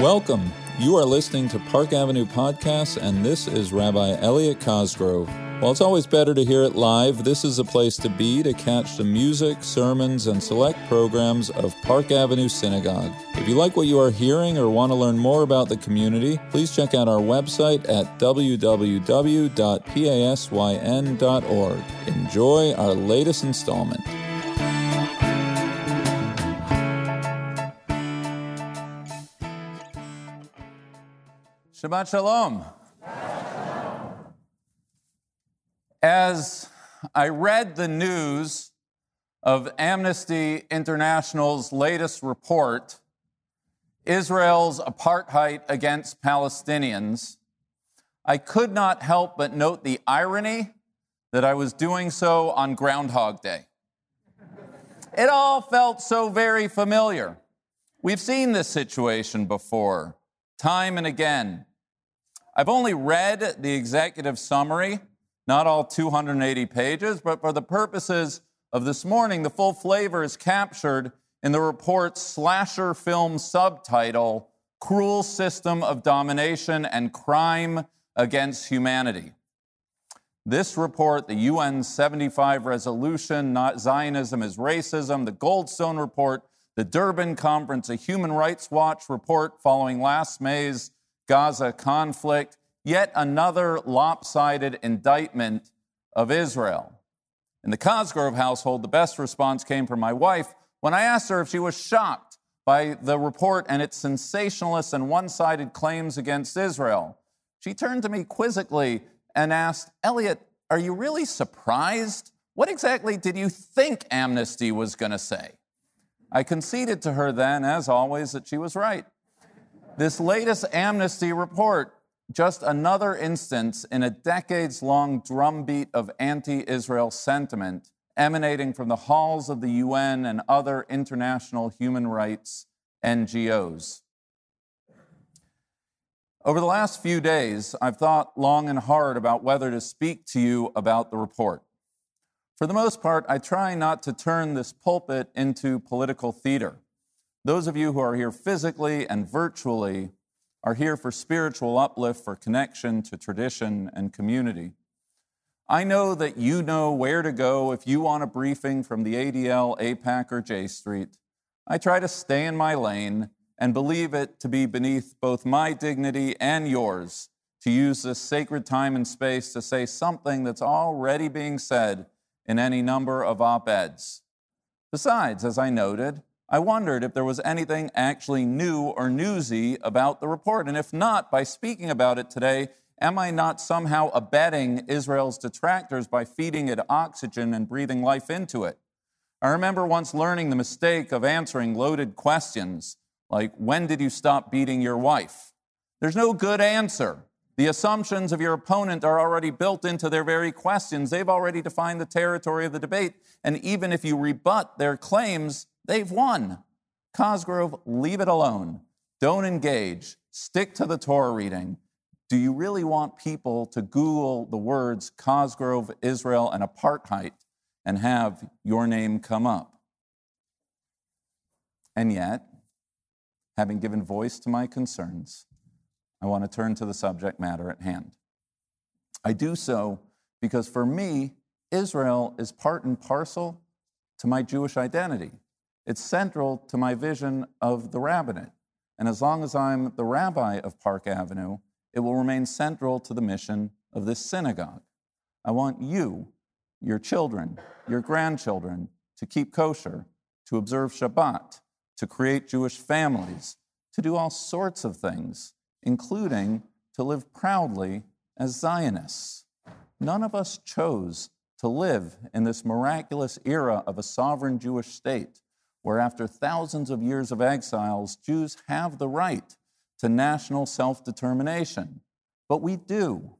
Welcome. You are listening to Park Avenue Podcasts, and this is Rabbi Elliot Cosgrove. While it's always better to hear it live, this is a place to be to catch the music, sermons, and select programs of Park Avenue Synagogue. If you like what you are hearing or want to learn more about the community, please check out our website at www.pasyn.org. Enjoy our latest installment. Shabbat Shalom. As I read the news of Amnesty International's latest report, Israel's apartheid against Palestinians, I could not help but note the irony that I was doing so on Groundhog Day. It all felt so very familiar. We've seen this situation before, time and again. I've only read the executive summary, not all 280 pages, but for the purposes of this morning, the full flavor is captured in the report's slasher film subtitle Cruel System of Domination and Crime Against Humanity. This report, the UN 75 resolution, not Zionism is racism, the Goldstone report, the Durban Conference, a Human Rights Watch report following last May's Gaza conflict, yet another lopsided indictment of Israel. In the Cosgrove household, the best response came from my wife when I asked her if she was shocked by the report and its sensationalist and one sided claims against Israel. She turned to me quizzically and asked, Elliot, are you really surprised? What exactly did you think Amnesty was going to say? I conceded to her then, as always, that she was right. This latest amnesty report, just another instance in a decades long drumbeat of anti Israel sentiment emanating from the halls of the UN and other international human rights NGOs. Over the last few days, I've thought long and hard about whether to speak to you about the report. For the most part, I try not to turn this pulpit into political theater. Those of you who are here physically and virtually are here for spiritual uplift, for connection to tradition and community. I know that you know where to go if you want a briefing from the ADL, AIPAC, or J Street. I try to stay in my lane and believe it to be beneath both my dignity and yours to use this sacred time and space to say something that's already being said in any number of op eds. Besides, as I noted, I wondered if there was anything actually new or newsy about the report. And if not, by speaking about it today, am I not somehow abetting Israel's detractors by feeding it oxygen and breathing life into it? I remember once learning the mistake of answering loaded questions like, When did you stop beating your wife? There's no good answer. The assumptions of your opponent are already built into their very questions. They've already defined the territory of the debate. And even if you rebut their claims, They've won. Cosgrove, leave it alone. Don't engage. Stick to the Torah reading. Do you really want people to Google the words Cosgrove, Israel, and apartheid and have your name come up? And yet, having given voice to my concerns, I want to turn to the subject matter at hand. I do so because for me, Israel is part and parcel to my Jewish identity. It's central to my vision of the rabbinate. And as long as I'm the rabbi of Park Avenue, it will remain central to the mission of this synagogue. I want you, your children, your grandchildren, to keep kosher, to observe Shabbat, to create Jewish families, to do all sorts of things, including to live proudly as Zionists. None of us chose to live in this miraculous era of a sovereign Jewish state where after thousands of years of exiles, Jews have the right to national self determination. But we do,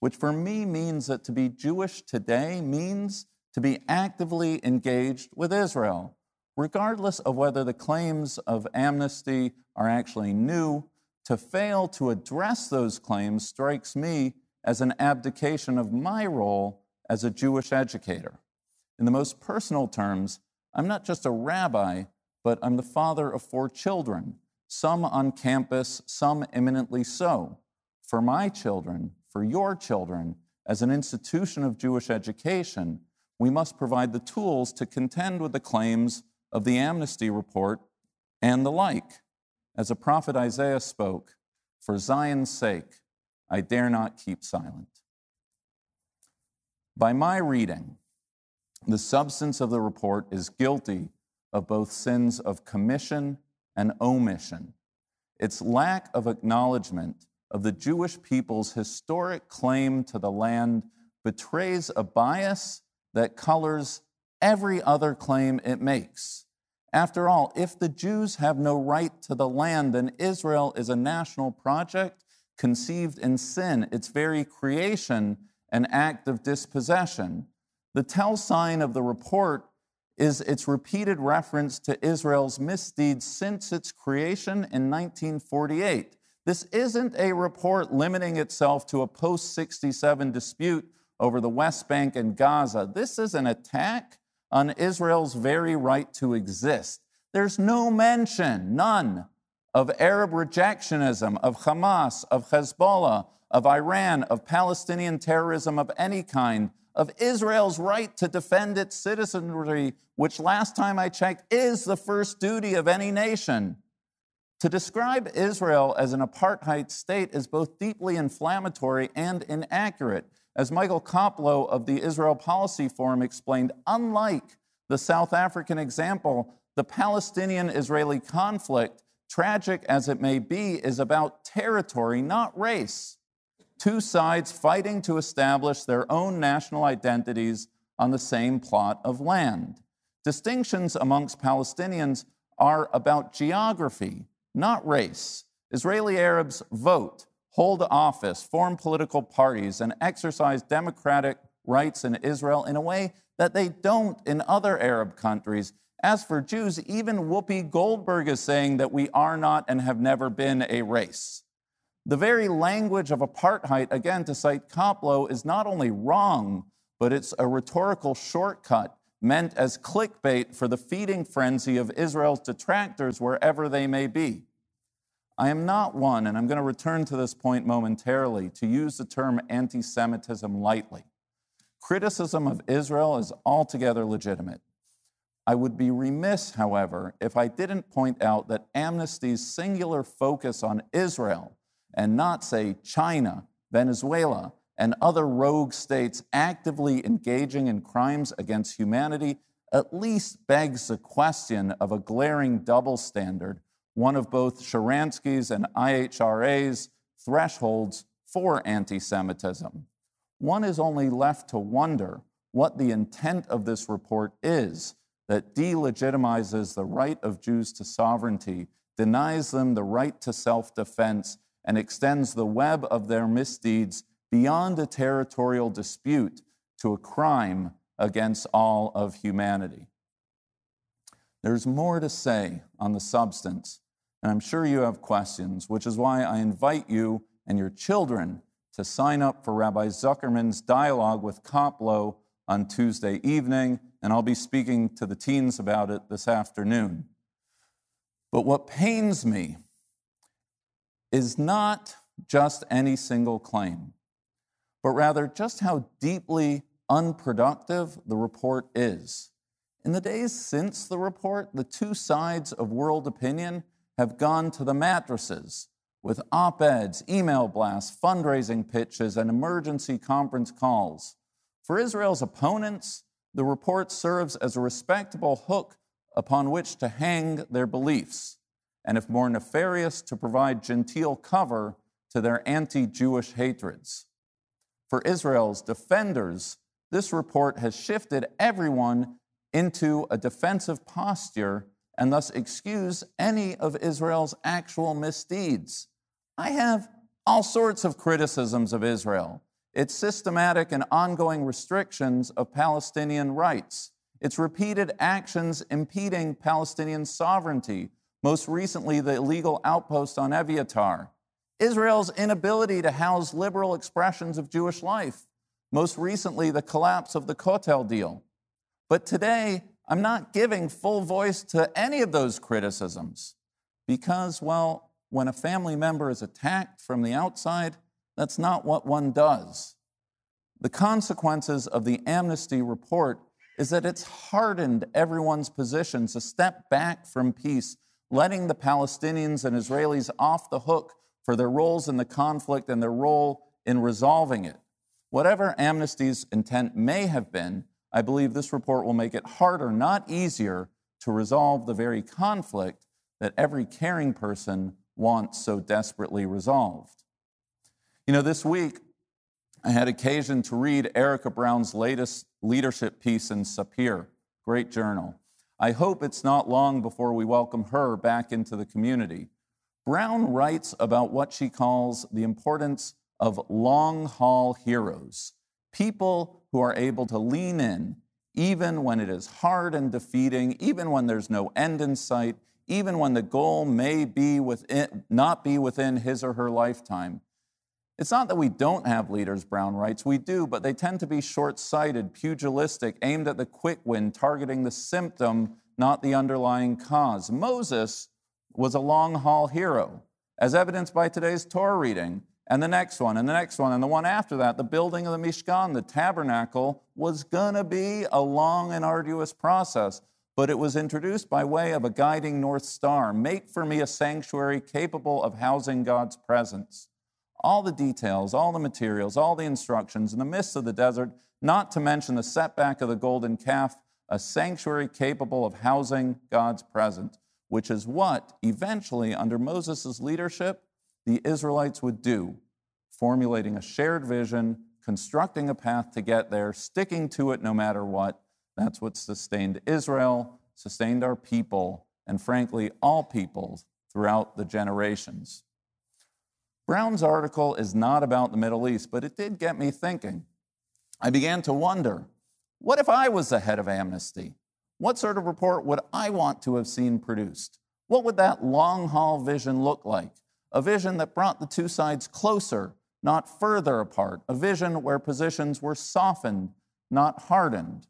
which for me means that to be Jewish today means to be actively engaged with Israel, regardless of whether the claims of amnesty are actually new. To fail to address those claims strikes me as an abdication of my role as a Jewish educator. In the most personal terms, I'm not just a rabbi, but I'm the father of four children. some on campus, some imminently so. For my children, for your children, as an institution of Jewish education, we must provide the tools to contend with the claims of the amnesty report and the like. As a prophet Isaiah spoke, for Zion's sake, I dare not keep silent. By my reading, the substance of the report is guilty of both sins of commission and omission. Its lack of acknowledgement of the Jewish people's historic claim to the land betrays a bias that colors every other claim it makes. After all, if the Jews have no right to the land, then Israel is a national project conceived in sin, its very creation, an act of dispossession. The tell sign of the report is its repeated reference to Israel's misdeeds since its creation in 1948. This isn't a report limiting itself to a post 67 dispute over the West Bank and Gaza. This is an attack on Israel's very right to exist. There's no mention, none, of Arab rejectionism, of Hamas, of Hezbollah, of Iran, of Palestinian terrorism of any kind, of Israel's right to defend its citizenry, which last time I checked is the first duty of any nation. To describe Israel as an apartheid state is both deeply inflammatory and inaccurate. As Michael Koplow of the Israel Policy Forum explained, unlike the South African example, the Palestinian Israeli conflict, tragic as it may be, is about territory, not race. Two sides fighting to establish their own national identities on the same plot of land. Distinctions amongst Palestinians are about geography, not race. Israeli Arabs vote, hold office, form political parties, and exercise democratic rights in Israel in a way that they don't in other Arab countries. As for Jews, even Whoopi Goldberg is saying that we are not and have never been a race. The very language of apartheid, again, to cite Koplow, is not only wrong, but it's a rhetorical shortcut meant as clickbait for the feeding frenzy of Israel's detractors wherever they may be. I am not one, and I'm going to return to this point momentarily, to use the term anti Semitism lightly. Criticism of Israel is altogether legitimate. I would be remiss, however, if I didn't point out that Amnesty's singular focus on Israel and not, say, China, Venezuela, and other rogue states actively engaging in crimes against humanity at least begs the question of a glaring double standard one of both Sharansky's and IHRA's thresholds for anti Semitism. One is only left to wonder what the intent of this report is that delegitimizes the right of Jews to sovereignty, denies them the right to self defense, and extends the web of their misdeeds beyond a territorial dispute to a crime against all of humanity. There's more to say on the substance and I'm sure you have questions, which is why I invite you and your children to sign up for Rabbi Zuckerman's dialogue with Koplow on Tuesday evening, and I'll be speaking to the teens about it this afternoon. But what pains me is not just any single claim, but rather just how deeply unproductive the report is. In the days since the report, the two sides of world opinion have gone to the mattresses with op eds, email blasts, fundraising pitches, and emergency conference calls. For Israel's opponents, the report serves as a respectable hook upon which to hang their beliefs, and if more nefarious, to provide genteel cover to their anti Jewish hatreds. For Israel's defenders, this report has shifted everyone into a defensive posture and thus excuse any of Israel's actual misdeeds. I have all sorts of criticisms of Israel. Its systematic and ongoing restrictions of Palestinian rights, its repeated actions impeding Palestinian sovereignty, most recently, the illegal outpost on Eviatar, Israel's inability to house liberal expressions of Jewish life, most recently, the collapse of the Kotel deal. But today, I'm not giving full voice to any of those criticisms. because, well, when a family member is attacked from the outside, that's not what one does. The consequences of the amnesty report is that it's hardened everyone's positions to step back from peace, letting the Palestinians and Israelis off the hook for their roles in the conflict and their role in resolving it. Whatever Amnesty's intent may have been, I believe this report will make it harder, not easier, to resolve the very conflict that every caring person wants so desperately resolved. You know, this week I had occasion to read Erica Brown's latest leadership piece in Sapir, great journal. I hope it's not long before we welcome her back into the community. Brown writes about what she calls the importance of long haul heroes, people who are able to lean in even when it is hard and defeating, even when there's no end in sight, even when the goal may be within, not be within his or her lifetime. It's not that we don't have leaders, Brown writes, we do, but they tend to be short sighted, pugilistic, aimed at the quick win, targeting the symptom, not the underlying cause. Moses was a long haul hero, as evidenced by today's Torah reading, and the next one, and the next one, and the one after that. The building of the Mishkan, the tabernacle, was going to be a long and arduous process but it was introduced by way of a guiding North Star make for me a sanctuary capable of housing God's presence. All the details, all the materials, all the instructions in the midst of the desert, not to mention the setback of the golden calf, a sanctuary capable of housing God's presence, which is what eventually, under Moses' leadership, the Israelites would do, formulating a shared vision, constructing a path to get there, sticking to it no matter what, that's what sustained Israel, sustained our people, and frankly, all peoples throughout the generations. Brown's article is not about the Middle East, but it did get me thinking. I began to wonder what if I was the head of Amnesty? What sort of report would I want to have seen produced? What would that long haul vision look like? A vision that brought the two sides closer, not further apart. A vision where positions were softened, not hardened.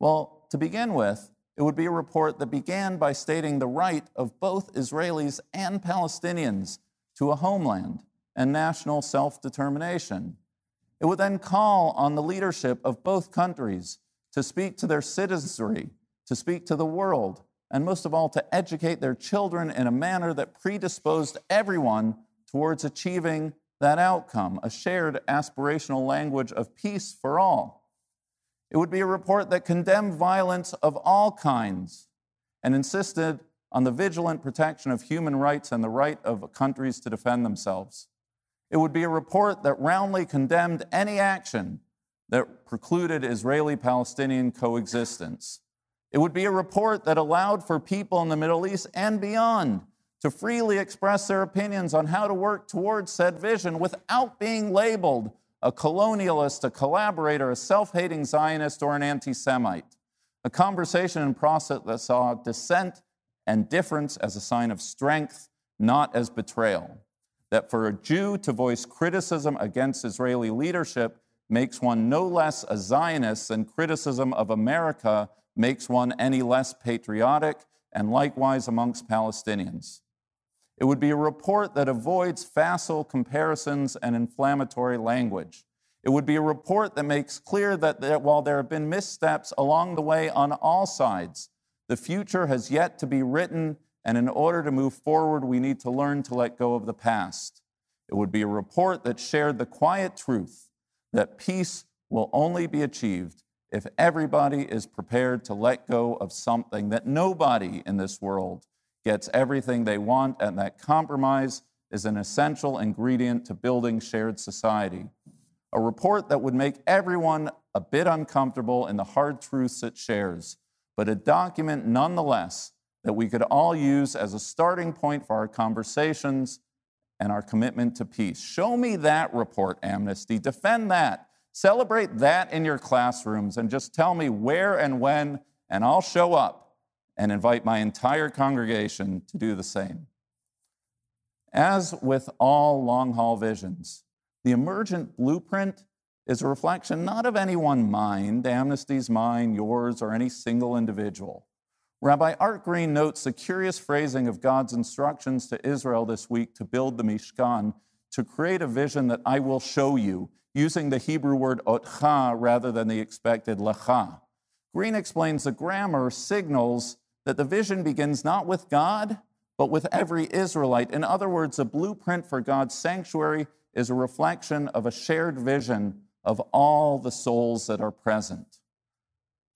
Well, to begin with, it would be a report that began by stating the right of both Israelis and Palestinians to a homeland and national self determination. It would then call on the leadership of both countries to speak to their citizenry, to speak to the world, and most of all, to educate their children in a manner that predisposed everyone towards achieving that outcome, a shared aspirational language of peace for all. It would be a report that condemned violence of all kinds and insisted on the vigilant protection of human rights and the right of countries to defend themselves. It would be a report that roundly condemned any action that precluded Israeli Palestinian coexistence. It would be a report that allowed for people in the Middle East and beyond to freely express their opinions on how to work towards said vision without being labeled a colonialist, a collaborator, a self hating Zionist, or an anti Semite. A conversation and process that saw dissent and difference as a sign of strength, not as betrayal. That for a Jew to voice criticism against Israeli leadership makes one no less a Zionist than criticism of America makes one any less patriotic, and likewise amongst Palestinians. It would be a report that avoids facile comparisons and inflammatory language. It would be a report that makes clear that, that while there have been missteps along the way on all sides, the future has yet to be written, and in order to move forward, we need to learn to let go of the past. It would be a report that shared the quiet truth that peace will only be achieved if everybody is prepared to let go of something that nobody in this world gets everything they want, and that compromise is an essential ingredient to building shared society. A report that would make everyone a bit uncomfortable in the hard truths it shares, but a document nonetheless that we could all use as a starting point for our conversations and our commitment to peace. Show me that report, Amnesty. Defend that. Celebrate that in your classrooms and just tell me where and when, and I'll show up and invite my entire congregation to do the same. As with all long haul visions, the emergent blueprint is a reflection not of any one mind, Amnesty's mind, yours, or any single individual. Rabbi Art Green notes the curious phrasing of God's instructions to Israel this week to build the Mishkan, to create a vision that I will show you, using the Hebrew word otcha rather than the expected lecha. Green explains the grammar signals that the vision begins not with God, but with every Israelite. In other words, a blueprint for God's sanctuary is a reflection of a shared vision of all the souls that are present.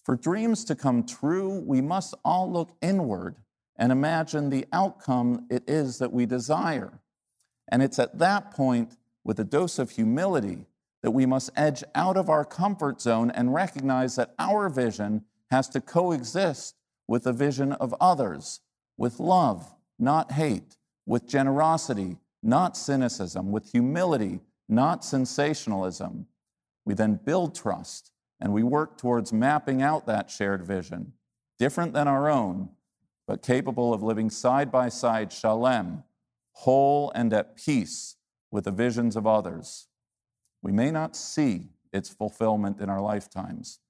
For dreams to come true, we must all look inward and imagine the outcome it is that we desire. And it's at that point, with a dose of humility, that we must edge out of our comfort zone and recognize that our vision has to coexist with the vision of others, with love, not hate, with generosity, not cynicism, with humility, not sensationalism. We then build trust and we work towards mapping out that shared vision, different than our own, but capable of living side by side, shalem, whole and at peace with the visions of others. We may not see its fulfillment in our lifetimes,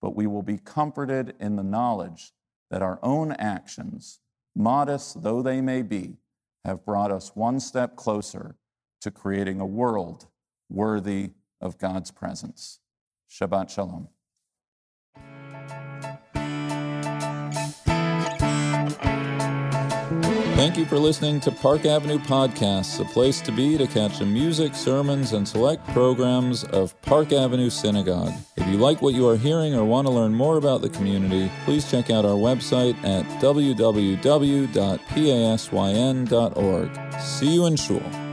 but we will be comforted in the knowledge that our own actions, modest though they may be, have brought us one step closer to creating a world worthy of God's presence. Shabbat Shalom. Thank you for listening to Park Avenue Podcasts, a place to be to catch the music, sermons, and select programs of Park Avenue Synagogue. If you like what you are hearing or want to learn more about the community, please check out our website at www.pasyn.org. See you in Shul.